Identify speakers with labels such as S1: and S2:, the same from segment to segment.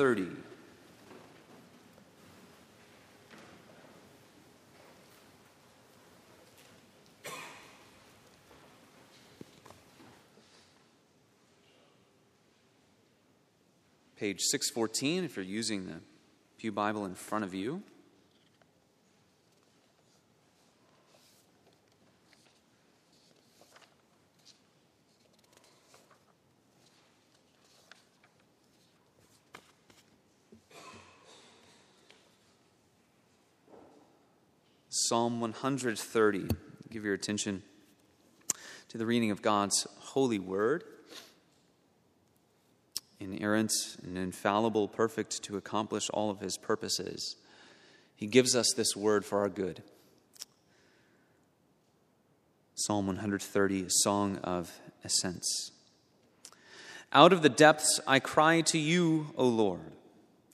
S1: 130. Page 614, if you're using the Pew Bible in front of you. Psalm 130. Give your attention to the reading of God's holy word, inerrant and infallible, perfect to accomplish all of his purposes. He gives us this word for our good. Psalm 130, a song of ascents. Out of the depths I cry to you, O Lord.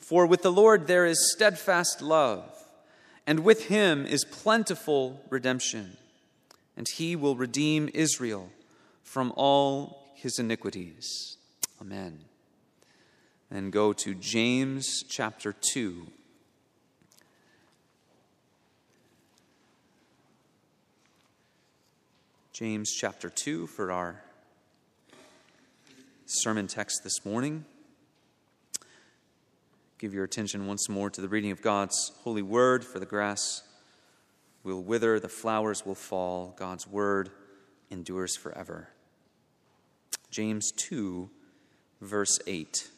S1: For with the Lord there is steadfast love, and with him is plentiful redemption, and he will redeem Israel from all his iniquities. Amen. And go to James chapter 2. James chapter 2 for our sermon text this morning give your attention once more to the reading of God's holy word, for the grass will wither, the flowers will fall. God's word endures forever. James 2, verse 8.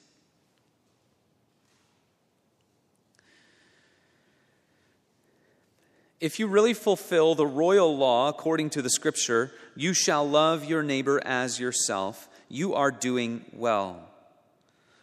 S1: If you really fulfill the royal law according to the scripture, you shall love your neighbor as yourself, you are doing well.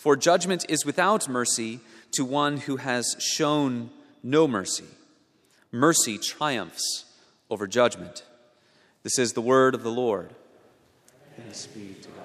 S1: For judgment is without mercy to one who has shown no mercy. Mercy triumphs over judgment. This is the word of the Lord. Thanks be to God.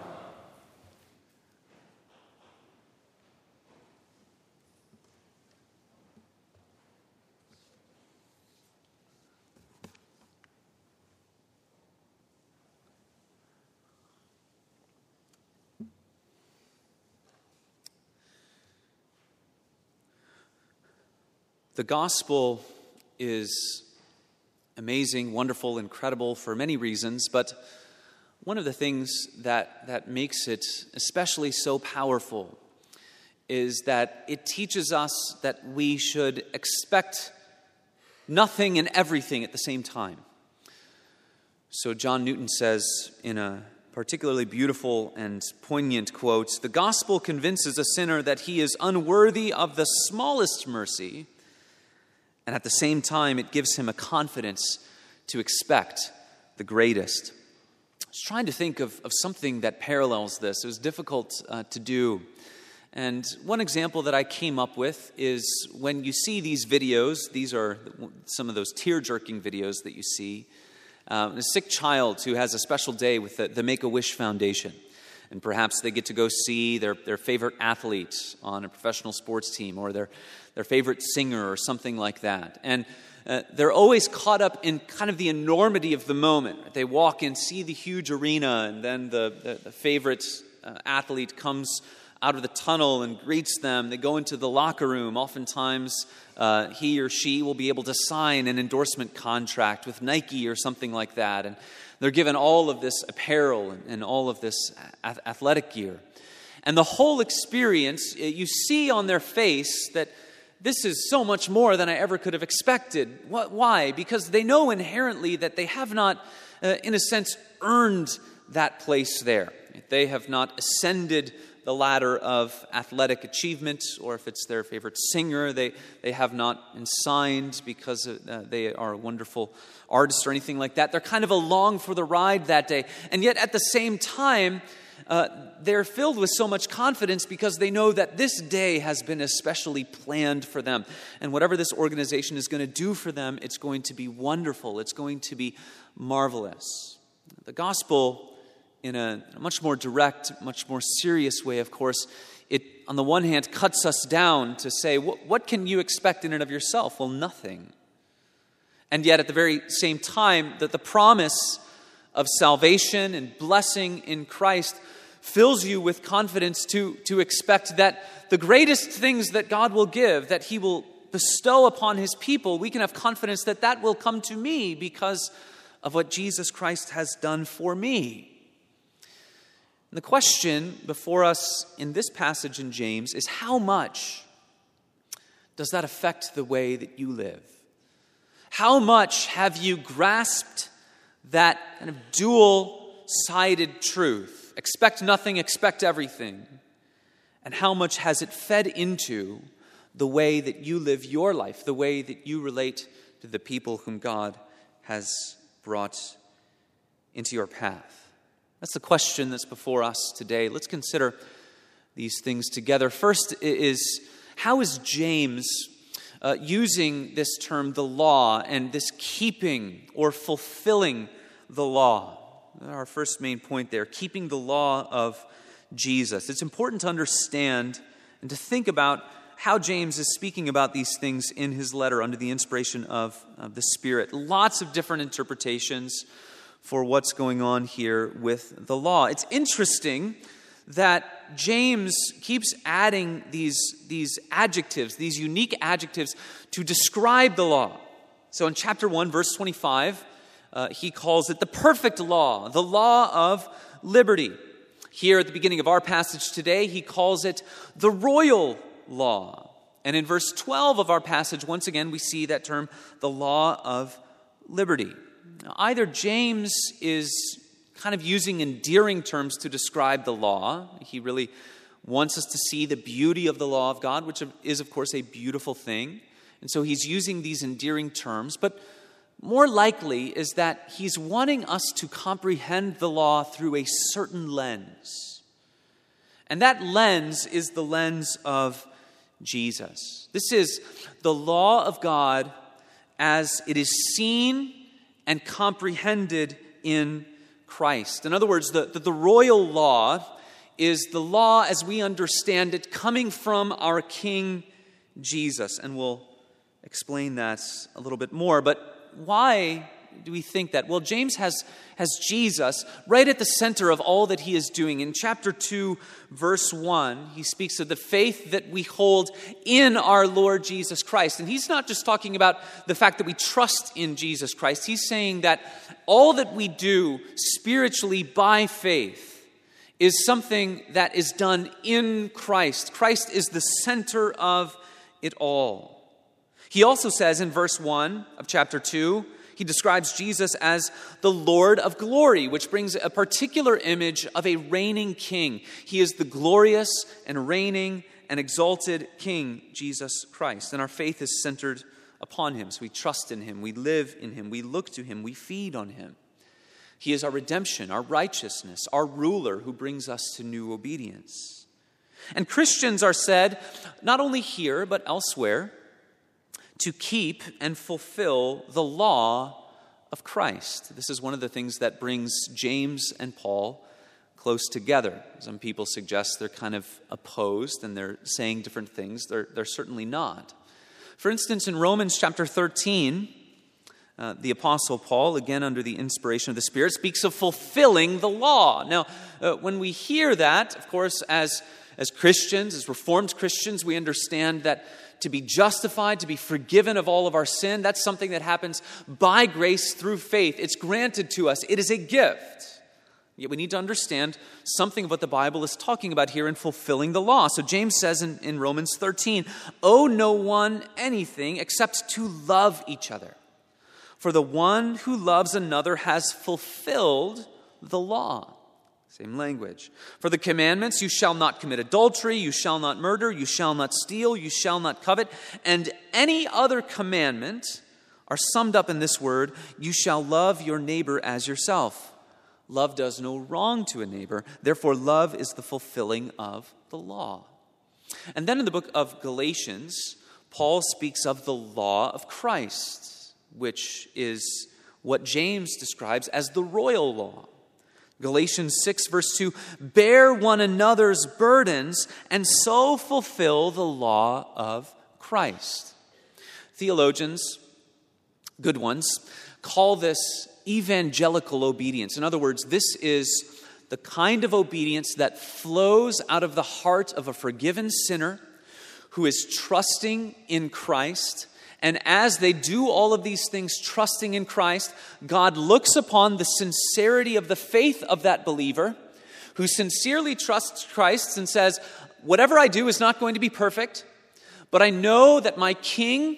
S1: The gospel is amazing, wonderful, incredible for many reasons, but one of the things that, that makes it especially so powerful is that it teaches us that we should expect nothing and everything at the same time. So, John Newton says in a particularly beautiful and poignant quote The gospel convinces a sinner that he is unworthy of the smallest mercy and at the same time, it gives him a confidence to expect the greatest. I was trying to think of, of something that parallels this. It was difficult uh, to do. And one example that I came up with is when you see these videos, these are some of those tear jerking videos that you see. Um, a sick child who has a special day with the, the Make a Wish Foundation. And perhaps they get to go see their, their favorite athlete on a professional sports team or their, their favorite singer or something like that. And uh, they're always caught up in kind of the enormity of the moment. They walk in, see the huge arena, and then the, the, the favorite uh, athlete comes out of the tunnel and greets them. They go into the locker room. Oftentimes, uh, he or she will be able to sign an endorsement contract with Nike or something like that. And they're given all of this apparel and, all of this athletic gear. And the whole experience, you see on their face that this is so much more than I ever could have expected. Why? Because they know inherently that they have not, uh, in a sense, earned that place there. They have not ascended the ladder of athletic achievement, or if it's their favorite singer, they, they have not been signed because uh, they are a wonderful artist or anything like that. They're kind of along for the ride that day. And yet, at the same time, uh, they're filled with so much confidence because they know that this day has been especially planned for them. And whatever this organization is going to do for them, it's going to be wonderful, it's going to be marvelous. The gospel in a much more direct, much more serious way, of course, it, on the one hand, cuts us down to say, what, what can you expect in and of yourself? Well, nothing. And yet, at the very same time, that the promise of salvation and blessing in Christ fills you with confidence to, to expect that the greatest things that God will give, that He will bestow upon His people, we can have confidence that that will come to me because of what Jesus Christ has done for me. The question before us in this passage in James is how much does that affect the way that you live? How much have you grasped that kind of dual sided truth? Expect nothing, expect everything. And how much has it fed into the way that you live your life, the way that you relate to the people whom God has brought into your path? That's the question that's before us today. Let's consider these things together. First is how is James uh, using this term, the law, and this keeping or fulfilling the law? Our first main point there keeping the law of Jesus. It's important to understand and to think about how James is speaking about these things in his letter under the inspiration of, of the Spirit. Lots of different interpretations for what's going on here with the law. It's interesting that James keeps adding these, these adjectives, these unique adjectives, to describe the law. So in chapter 1, verse 25, uh, he calls it the perfect law, the law of liberty. Here at the beginning of our passage today, he calls it the royal law. And in verse 12 of our passage, once again, we see that term, the law of liberty. Either James is kind of using endearing terms to describe the law. He really wants us to see the beauty of the law of God, which is, of course, a beautiful thing. And so he's using these endearing terms. But more likely is that he's wanting us to comprehend the law through a certain lens. And that lens is the lens of Jesus. This is the law of God as it is seen and comprehended in Christ. In other words, the, the, the, royal law is the law as we understand it coming from our King Jesus. And we'll explain that a little bit more. But why do we think that? Well, James has, has Jesus right at the center of all that he is doing. In chapter 2, verse 1, he speaks of the faith that we hold in our Lord Jesus Christ. And he's not just talking about the fact that we trust in Jesus Christ, he's saying that all that we do spiritually by faith is something that is done in Christ. Christ is the center of it all. He also says in verse 1 of chapter 2 he describes Jesus as the Lord of glory, which brings a particular image of a reigning king. He is the glorious and reigning and exalted King, Jesus Christ. And our faith is centered upon him. So we trust in him, we live in him, we look to him, we feed on him. He is our redemption, our righteousness, our ruler who brings us to new obedience. And Christians are said, not only here, but elsewhere, to keep and fulfill the law of Christ. This is one of the things that brings James and Paul close together. Some people suggest they're kind of opposed and they're saying different things. They're, they're certainly not. For instance, in Romans chapter 13, uh, the Apostle Paul, again under the inspiration of the Spirit, speaks of fulfilling the law. Now, uh, when we hear that, of course, as, as Christians, as Reformed Christians, we understand that to be justified, to be forgiven of all of our sin. That's something that happens by grace through faith. It's granted to us, it is a gift. Yet we need to understand something of what the Bible is talking about here in fulfilling the law. So James says in, in Romans 13, Owe no one anything except to love each other. For the one who loves another has fulfilled the law. Same language. For the commandments, you shall not commit adultery, you shall not murder, you shall not steal, you shall not covet, and any other commandment are summed up in this word you shall love your neighbor as yourself. Love does no wrong to a neighbor, therefore, love is the fulfilling of the law. And then in the book of Galatians, Paul speaks of the law of Christ, which is what James describes as the royal law. Galatians 6, verse 2 Bear one another's burdens and so fulfill the law of Christ. Theologians, good ones, call this evangelical obedience. In other words, this is the kind of obedience that flows out of the heart of a forgiven sinner who is trusting in Christ and as they do all of these things, trusting in Christ, God looks upon the sincerity of the faith of that believer who sincerely trusts Christ and says, Whatever I do is not going to be perfect, but I know that my King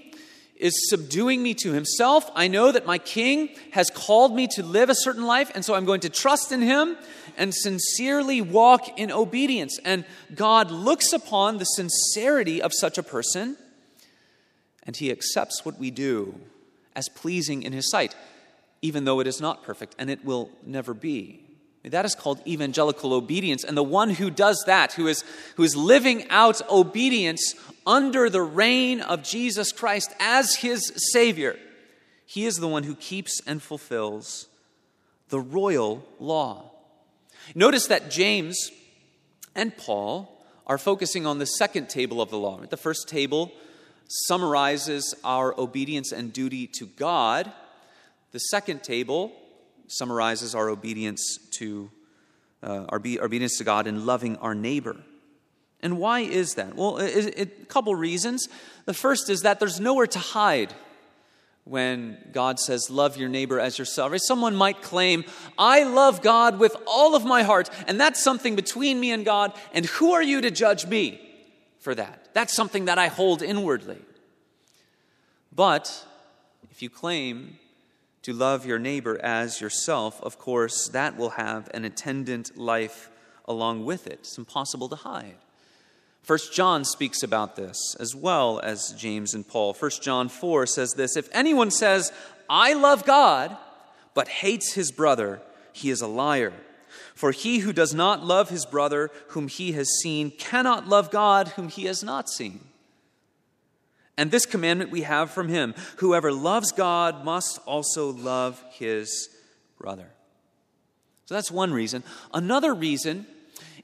S1: is subduing me to himself. I know that my King has called me to live a certain life, and so I'm going to trust in him and sincerely walk in obedience. And God looks upon the sincerity of such a person and he accepts what we do as pleasing in his sight, even though it is not perfect, and it will never be. That is called evangelical obedience. And the one who does that, who is, who is living out obedience under the reign of Jesus Christ as his Savior, he is the one who keeps and fulfills the royal law. Notice that James and Paul are focusing on the second table of the law. The first table summarizes our obedience and duty to God. The second table summarizes our obedience to uh, our be- obedience to God and loving our neighbor. And why is that? Well, a couple reasons. The first is that there's nowhere to hide when God says, Love your neighbor as yourself. Someone might claim, I love God with all of my heart, and that's something between me and God, and who are you to judge me? For that. That's something that I hold inwardly. But if you claim to love your neighbor as yourself, of course, that will have an attendant life along with it. It's impossible to hide. First John speaks about this as well as James and Paul. First John 4 says this If anyone says, I love God, but hates his brother, he is a liar. For he who does not love his brother whom he has seen cannot love God whom he has not seen. And this commandment we have from him whoever loves God must also love his brother. So that's one reason. Another reason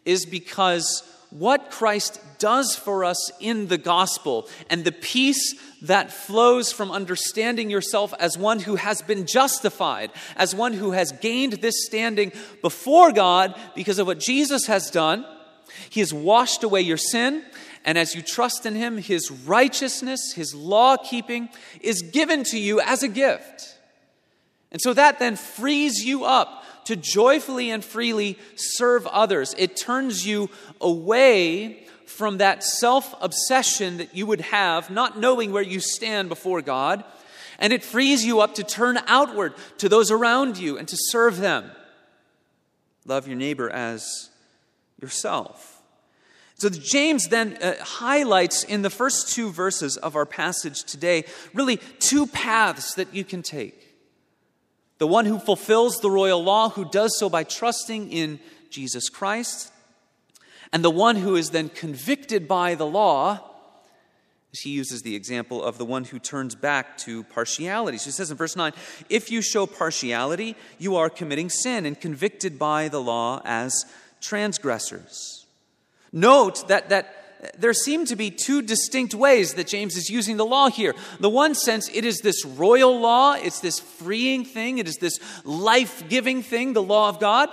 S1: is because what Christ does for us in the gospel and the peace that flows from understanding yourself as one who has been justified, as one who has gained this standing before God because of what Jesus has done. He has washed away your sin, and as you trust in Him, His righteousness, His law keeping is given to you as a gift. And so that then frees you up to joyfully and freely serve others. It turns you away from that self obsession that you would have, not knowing where you stand before God, and it frees you up to turn outward to those around you and to serve them. Love your neighbor as yourself. So, James then uh, highlights in the first two verses of our passage today really two paths that you can take. The one who fulfills the royal law, who does so by trusting in Jesus Christ, and the one who is then convicted by the law, she uses the example of the one who turns back to partiality. She says in verse 9, If you show partiality, you are committing sin and convicted by the law as transgressors. Note that, that there seem to be two distinct ways that James is using the law here. The one sense, it is this royal law, it's this freeing thing, it is this life giving thing, the law of God.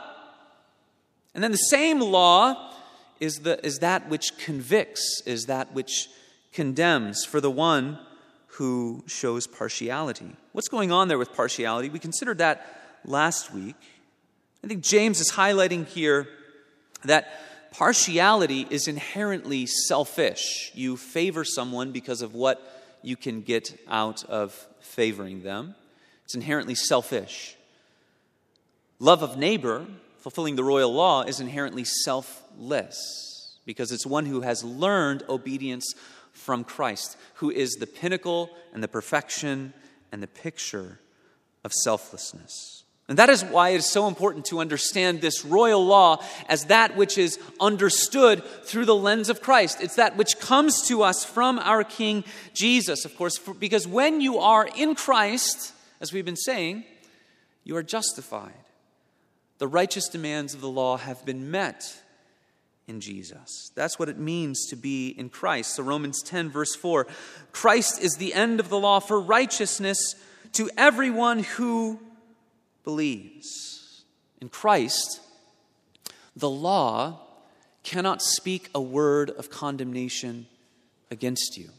S1: And then the same law is, the, is that which convicts, is that which condemns for the one who shows partiality. What's going on there with partiality? We considered that last week. I think James is highlighting here that partiality is inherently selfish. You favor someone because of what you can get out of favoring them, it's inherently selfish. Love of neighbor, fulfilling the royal law, is inherently selfless because it's one who has learned obedience from Christ, who is the pinnacle and the perfection and the picture of selflessness. And that is why it is so important to understand this royal law as that which is understood through the lens of Christ. It's that which comes to us from our King Jesus, of course, for, because when you are in Christ, as we've been saying, you are justified. The righteous demands of the law have been met in Jesus. That's what it means to be in Christ. So, Romans 10, verse 4 Christ is the end of the law for righteousness to everyone who believes. In Christ, the law cannot speak a word of condemnation against you.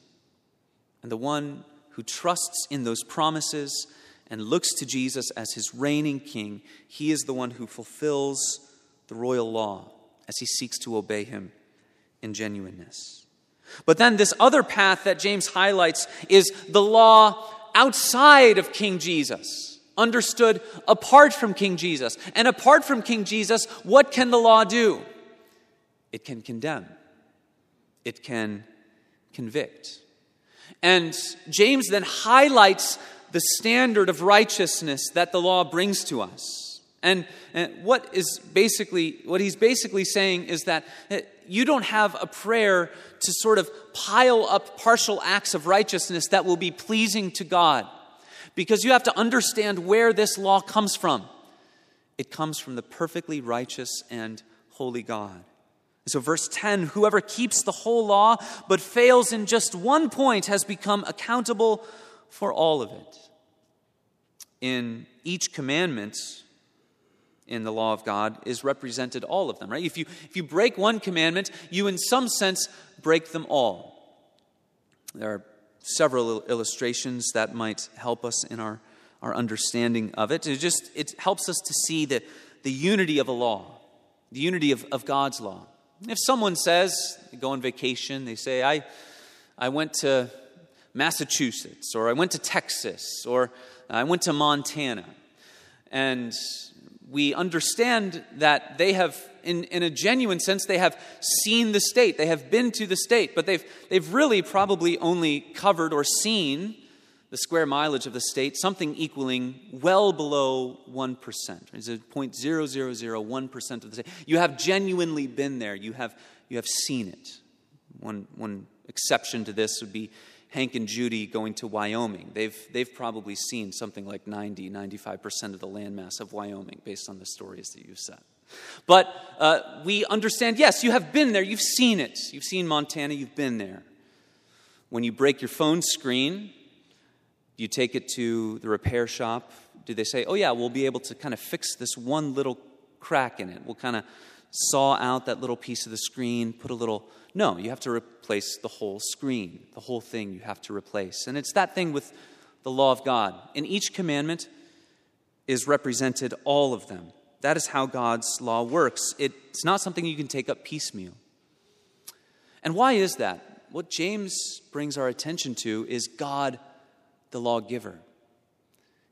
S1: And the one who trusts in those promises and looks to Jesus as his reigning king, he is the one who fulfills the royal law as he seeks to obey him in genuineness. But then, this other path that James highlights is the law outside of King Jesus understood apart from King Jesus. And apart from King Jesus, what can the law do? It can condemn, it can convict. And James then highlights the standard of righteousness that the law brings to us. And, and what is basically what he's basically saying is that you don't have a prayer to sort of pile up partial acts of righteousness that will be pleasing to God because you have to understand where this law comes from. It comes from the perfectly righteous and holy God. So, verse 10 whoever keeps the whole law but fails in just one point has become accountable for all of it. In each commandment in the law of God is represented all of them, right? If you, if you break one commandment, you in some sense break them all. There are several illustrations that might help us in our, our understanding of it. It just it helps us to see the, the unity of a law, the unity of, of God's law. If someone says, go on vacation, they say, I, I went to Massachusetts, or I went to Texas, or I went to Montana, and we understand that they have in, in a genuine sense, they have seen the state. They have been to the state, but they've, they've really probably only covered or seen the square mileage of the state, something equaling well below 1%. It's a 0.0001% of the state. You have genuinely been there, you have, you have seen it. One, one exception to this would be Hank and Judy going to Wyoming. They've, they've probably seen something like 90, 95% of the landmass of Wyoming based on the stories that you've said. But uh, we understand yes, you have been there, you've seen it. You've seen Montana, you've been there. When you break your phone screen, you take it to the repair shop. Do they say, oh, yeah, we'll be able to kind of fix this one little crack in it? We'll kind of saw out that little piece of the screen, put a little. No, you have to replace the whole screen. The whole thing you have to replace. And it's that thing with the law of God. In each commandment is represented all of them. That is how God's law works. It's not something you can take up piecemeal. And why is that? What James brings our attention to is God, the lawgiver.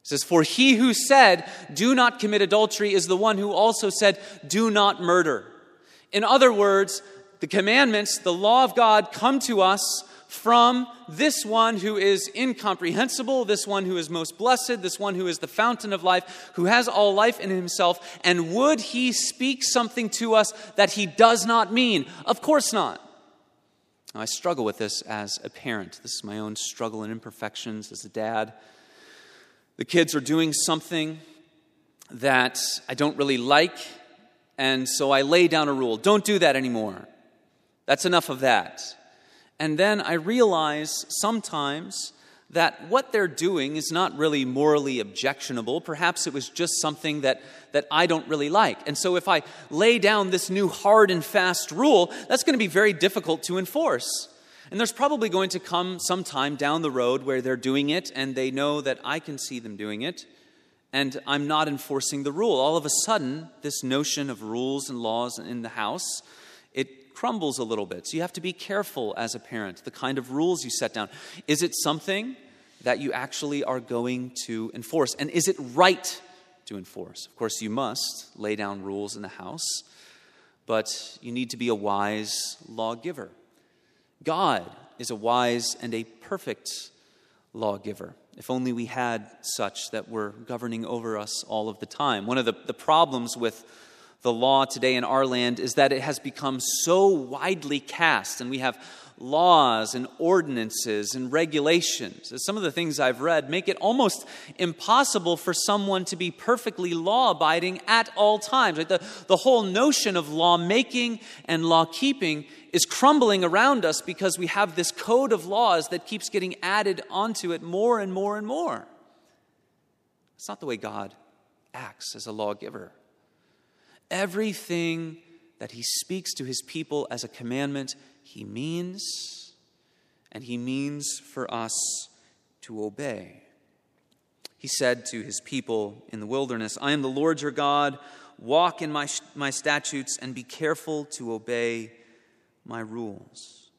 S1: He says, For he who said, Do not commit adultery, is the one who also said, Do not murder. In other words, the commandments, the law of God, come to us from this one who is incomprehensible, this one who is most blessed, this one who is the fountain of life, who has all life in himself. And would he speak something to us that he does not mean? Of course not. Now, I struggle with this as a parent. This is my own struggle and imperfections as a dad. The kids are doing something that I don't really like, and so I lay down a rule don't do that anymore. That's enough of that. And then I realize sometimes that what they're doing is not really morally objectionable. Perhaps it was just something that, that I don't really like. And so if I lay down this new hard and fast rule, that's going to be very difficult to enforce. And there's probably going to come some time down the road where they're doing it and they know that I can see them doing it. and I'm not enforcing the rule. All of a sudden, this notion of rules and laws in the house, it crumbles a little bit. So you have to be careful as a parent, the kind of rules you set down. Is it something that you actually are going to enforce? And is it right to enforce? Of course, you must lay down rules in the house, but you need to be a wise lawgiver. God is a wise and a perfect lawgiver. If only we had such that were governing over us all of the time. One of the, the problems with the law today in our land is that it has become so widely cast, and we have laws and ordinances and regulations. Some of the things I've read make it almost impossible for someone to be perfectly law abiding at all times. Right? The, the whole notion of law making and law keeping is crumbling around us because we have this code of laws that keeps getting added onto it more and more and more. It's not the way God acts as a lawgiver. Everything that he speaks to his people as a commandment, he means, and he means for us to obey. He said to his people in the wilderness, I am the Lord your God. Walk in my, my statutes and be careful to obey my rules.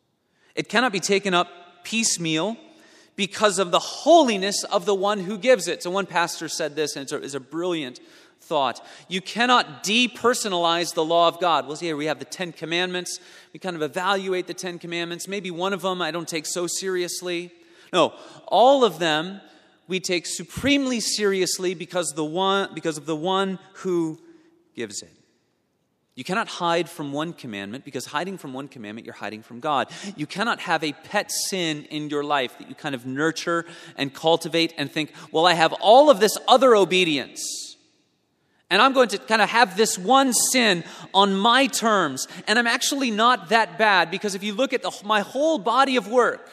S1: It cannot be taken up piecemeal because of the holiness of the one who gives it. So, one pastor said this, and it's a, it's a brilliant thought. You cannot depersonalize the law of God. Well, here we have the Ten Commandments. We kind of evaluate the Ten Commandments. Maybe one of them I don't take so seriously. No, all of them we take supremely seriously because, the one, because of the one who gives it. You cannot hide from one commandment because hiding from one commandment, you're hiding from God. You cannot have a pet sin in your life that you kind of nurture and cultivate and think, well, I have all of this other obedience. And I'm going to kind of have this one sin on my terms. And I'm actually not that bad because if you look at the, my whole body of work,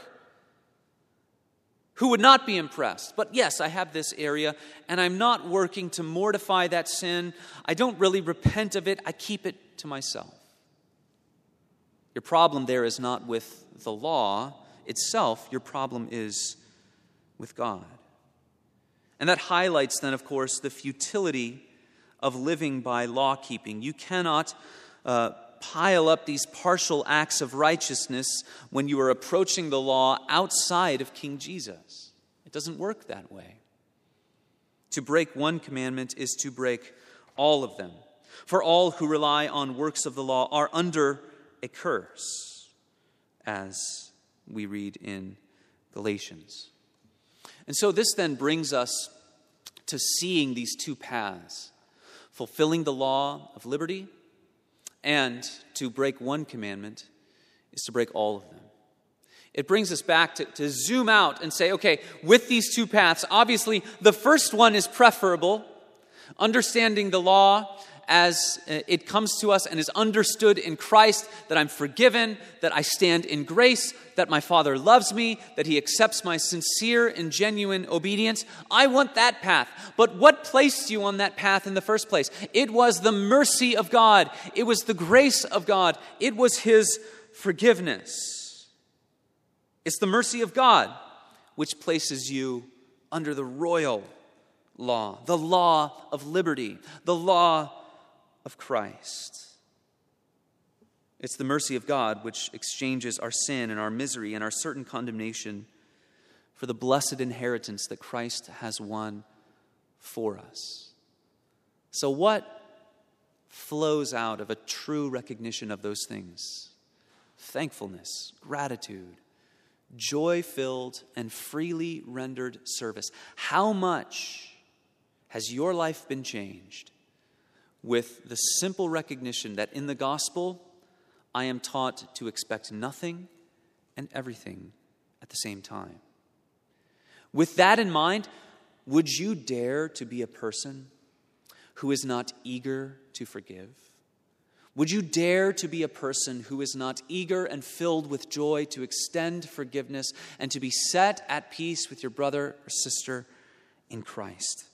S1: who would not be impressed. But yes, I have this area, and I'm not working to mortify that sin. I don't really repent of it, I keep it to myself. Your problem there is not with the law itself, your problem is with God. And that highlights, then, of course, the futility of living by law keeping. You cannot. Uh, pile up these partial acts of righteousness when you are approaching the law outside of King Jesus. It doesn't work that way. To break one commandment is to break all of them. For all who rely on works of the law are under a curse, as we read in Galatians. And so this then brings us to seeing these two paths fulfilling the law of liberty and to break one commandment is to break all of them. It brings us back to, to zoom out and say, okay, with these two paths, obviously the first one is preferable, understanding the law as uh, it comes to us and is understood in Christ that I'm forgiven, that I stand in grace, that my Father loves me, that He accepts my sincere and genuine obedience. I want that path. But what placed you on that path in the first place? It was the mercy of God, it was the grace of God, it was His forgiveness. It's the mercy of God which places you under the royal law, the law of liberty, the law of Christ. It's the mercy of God which exchanges our sin and our misery and our certain condemnation for the blessed inheritance that Christ has won for us. So, what flows out of a true recognition of those things? Thankfulness, gratitude, joy filled and freely rendered service. How much has your life been changed with the simple recognition that in the gospel, I am taught to expect nothing and everything at the same time. With that in mind, would you dare to be a person who is not eager to forgive? Would you dare to be a person who is not eager and filled with joy to extend forgiveness and to be set at peace with your brother or sister in Christ?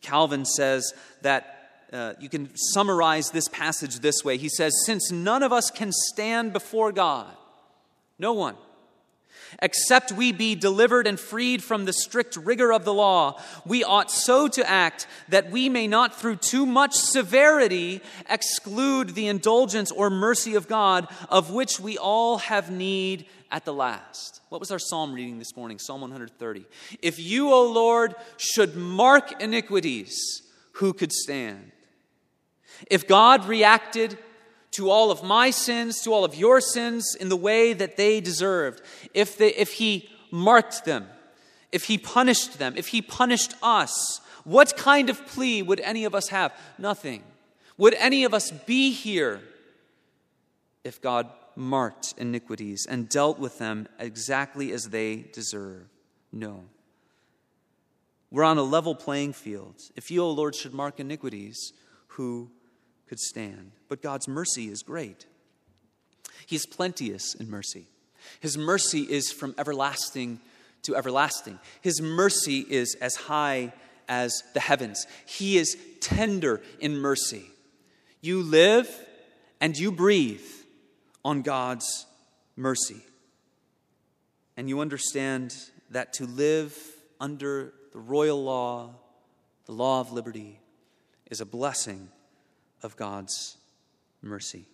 S1: Calvin says that uh, you can summarize this passage this way. He says, Since none of us can stand before God, no one, Except we be delivered and freed from the strict rigor of the law, we ought so to act that we may not through too much severity exclude the indulgence or mercy of God, of which we all have need at the last. What was our psalm reading this morning? Psalm 130. If you, O Lord, should mark iniquities, who could stand? If God reacted to all of my sins, to all of your sins in the way that they deserved, if, they, if He marked them, if He punished them, if He punished us, what kind of plea would any of us have? Nothing. Would any of us be here if God marked iniquities and dealt with them exactly as they deserve? No. We're on a level playing field. If you, O Lord, should mark iniquities, who could stand. But God's mercy is great. He is plenteous in mercy. His mercy is from everlasting to everlasting. His mercy is as high as the heavens. He is tender in mercy. You live and you breathe on God's mercy. And you understand that to live under the royal law, the law of liberty, is a blessing of God's mercy.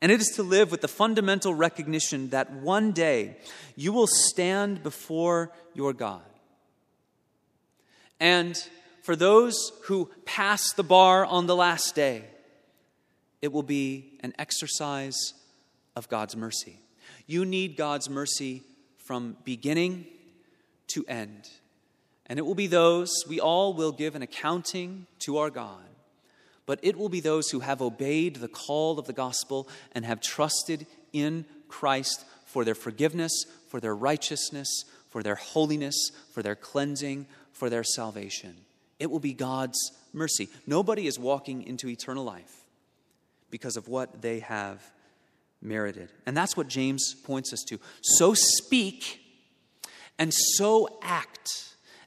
S1: And it is to live with the fundamental recognition that one day you will stand before your God. And for those who pass the bar on the last day, it will be an exercise of God's mercy. You need God's mercy from beginning to end. And it will be those, we all will give an accounting to our God but it will be those who have obeyed the call of the gospel and have trusted in Christ for their forgiveness, for their righteousness, for their holiness, for their cleansing, for their salvation. It will be God's mercy. Nobody is walking into eternal life because of what they have merited. And that's what James points us to. So speak and so act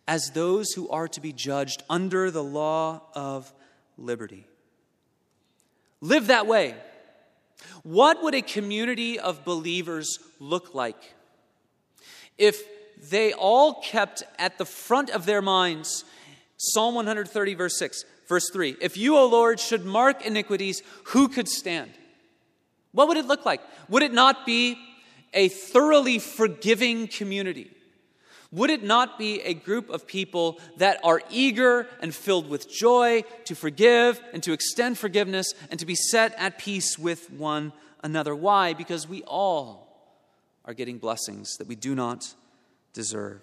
S1: as those who are to be judged under the law of liberty. Live that way. What would a community of believers look like if they all kept at the front of their minds Psalm 130, verse 6, verse 3 If you, O Lord, should mark iniquities, who could stand? What would it look like? Would it not be a thoroughly forgiving community? Would it not be a group of people that are eager and filled with joy to forgive and to extend forgiveness and to be set at peace with one another? Why? Because we all are getting blessings that we do not deserve.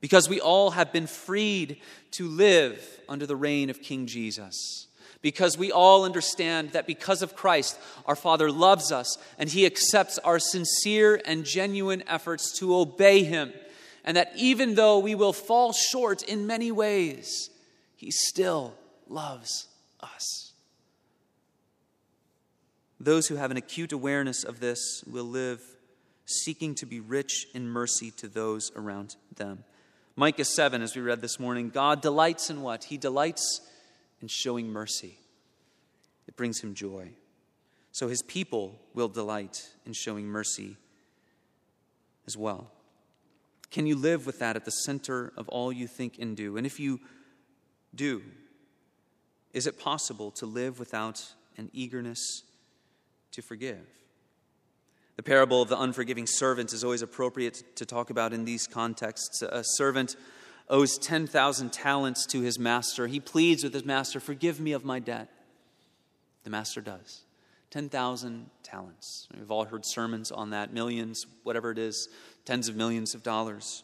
S1: Because we all have been freed to live under the reign of King Jesus because we all understand that because of Christ, our Father loves us and He accepts our sincere and genuine efforts to obey Him and that even though we will fall short in many ways, He still loves us. Those who have an acute awareness of this will live seeking to be rich in mercy to those around them. Micah 7, as we read this morning, God delights in what? He delights in showing mercy. It brings him joy. So his people will delight in showing mercy as well. Can you live with that at the center of all you think and do? And if you do, is it possible to live without an eagerness to forgive? The parable of the unforgiving servant is always appropriate to talk about in these contexts. A servant owes 10,000 talents to his master. He pleads with his master, Forgive me of my debt. The master does. 10,000 talents. We've all heard sermons on that, millions, whatever it is, tens of millions of dollars.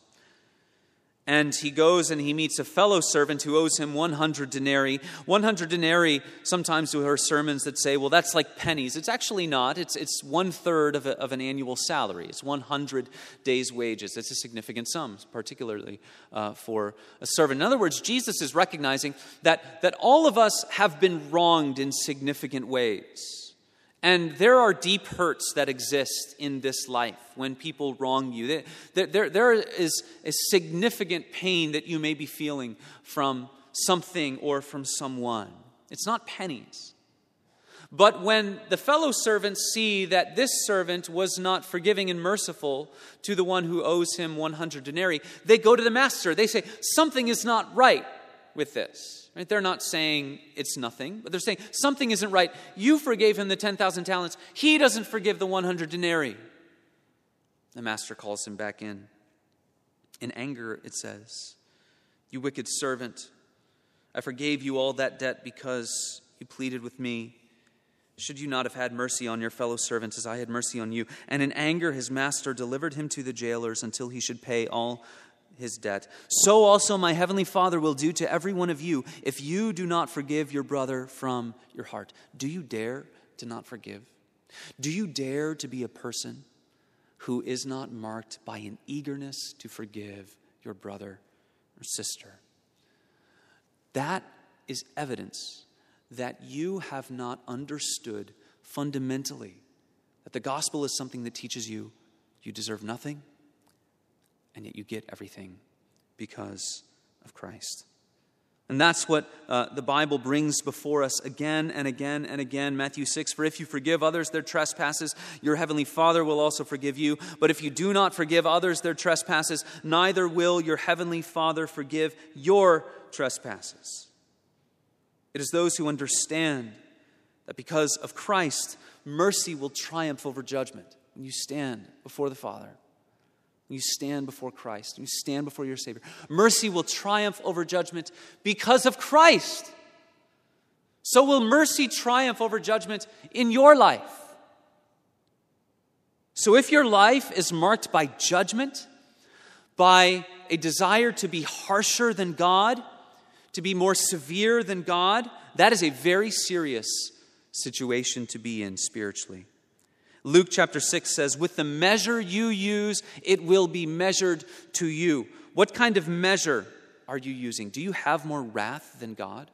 S1: And he goes and he meets a fellow servant who owes him 100 denarii. 100 denarii, sometimes we hear sermons that say, well, that's like pennies. It's actually not. It's, it's one third of, of an annual salary, it's 100 days' wages. It's a significant sum, particularly uh, for a servant. In other words, Jesus is recognizing that, that all of us have been wronged in significant ways. And there are deep hurts that exist in this life when people wrong you. There, there, there is a significant pain that you may be feeling from something or from someone. It's not pennies. But when the fellow servants see that this servant was not forgiving and merciful to the one who owes him 100 denarii, they go to the master. They say, Something is not right with this. Right? They're not saying it's nothing, but they're saying something isn't right. You forgave him the 10,000 talents, he doesn't forgive the 100 denarii. The master calls him back in. In anger, it says, You wicked servant, I forgave you all that debt because you pleaded with me. Should you not have had mercy on your fellow servants as I had mercy on you? And in anger, his master delivered him to the jailers until he should pay all his debt. So also my heavenly Father will do to every one of you if you do not forgive your brother from your heart. Do you dare to not forgive? Do you dare to be a person who is not marked by an eagerness to forgive your brother or sister? That is evidence that you have not understood fundamentally that the gospel is something that teaches you you deserve nothing, and yet you get everything because of Christ. And that's what uh, the Bible brings before us again and again and again. Matthew 6 For if you forgive others their trespasses, your heavenly Father will also forgive you. But if you do not forgive others their trespasses, neither will your heavenly Father forgive your trespasses. It is those who understand that because of Christ, mercy will triumph over judgment when you stand before the Father. When you stand before Christ, when you stand before your Savior. Mercy will triumph over judgment because of Christ. So will mercy triumph over judgment in your life. So if your life is marked by judgment, by a desire to be harsher than God, to be more severe than God, that is a very serious situation to be in spiritually. Luke chapter 6 says, With the measure you use, it will be measured to you. What kind of measure are you using? Do you have more wrath than God?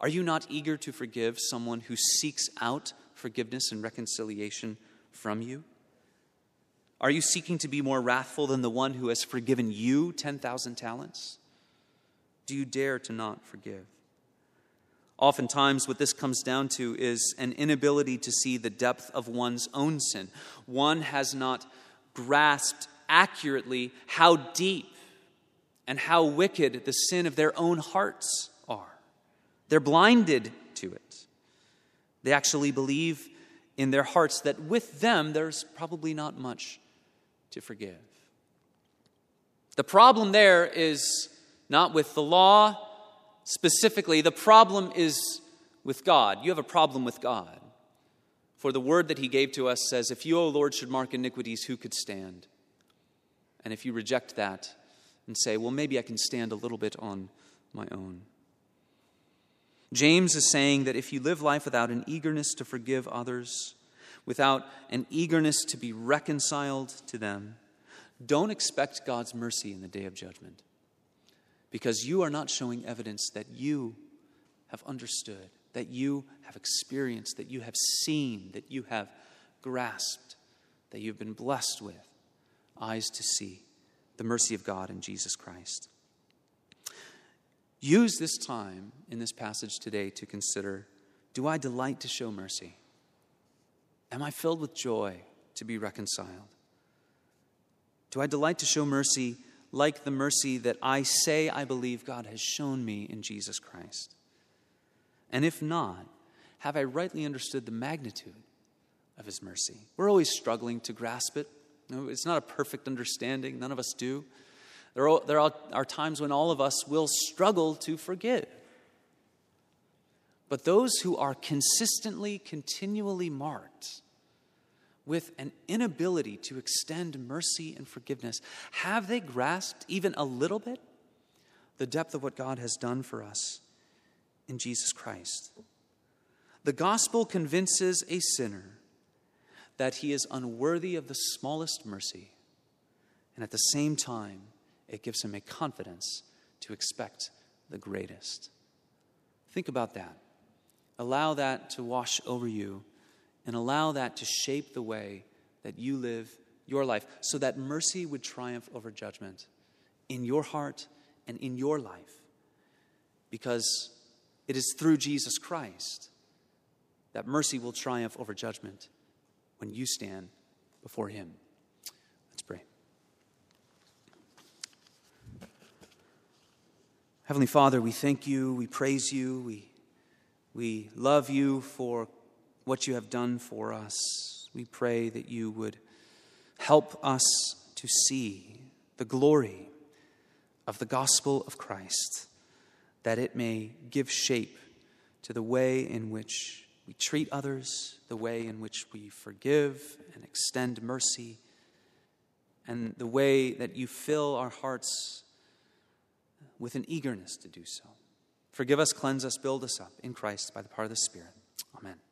S1: Are you not eager to forgive someone who seeks out forgiveness and reconciliation from you? Are you seeking to be more wrathful than the one who has forgiven you 10,000 talents? Do you dare to not forgive? Oftentimes, what this comes down to is an inability to see the depth of one's own sin. One has not grasped accurately how deep and how wicked the sin of their own hearts are. They're blinded to it. They actually believe in their hearts that with them there's probably not much to forgive. The problem there is not with the law specifically. The problem is with God. You have a problem with God. For the word that he gave to us says, If you, O Lord, should mark iniquities, who could stand? And if you reject that and say, Well, maybe I can stand a little bit on my own. James is saying that if you live life without an eagerness to forgive others, without an eagerness to be reconciled to them, don't expect God's mercy in the day of judgment because you are not showing evidence that you have understood, that you have experienced, that you have seen, that you have grasped, that you've been blessed with eyes to see the mercy of God in Jesus Christ. Use this time in this passage today to consider do I delight to show mercy? Am I filled with joy to be reconciled? Do I delight to show mercy like the mercy that I say I believe God has shown me in Jesus Christ? And if not, have I rightly understood the magnitude of His mercy? We're always struggling to grasp it. it's not a perfect understanding, none of us do. There are, there are times when all of us will struggle to forgive. But those who are consistently, continually marked with an inability to extend mercy and forgiveness, have they grasped even a little bit the depth of what God has done for us in Jesus Christ? The gospel convinces a sinner that he is unworthy of the smallest mercy, and at the same time, it gives him a confidence to expect the greatest. Think about that. Allow that to wash over you and allow that to shape the way that you live your life so that mercy would triumph over judgment in your heart and in your life. Because it is through Jesus Christ that mercy will triumph over judgment when you stand before Him. Let's pray. Heavenly Father, we thank you, we praise you, we, we love you for what you have done for us. We pray that you would help us to see the glory of the gospel of Christ, that it may give shape to the way in which we treat others, the way in which we forgive and extend mercy, and the way that you fill our hearts with an eagerness to do so. Forgive us, cleanse us, build us up in Christ by the power of the Spirit. Amen.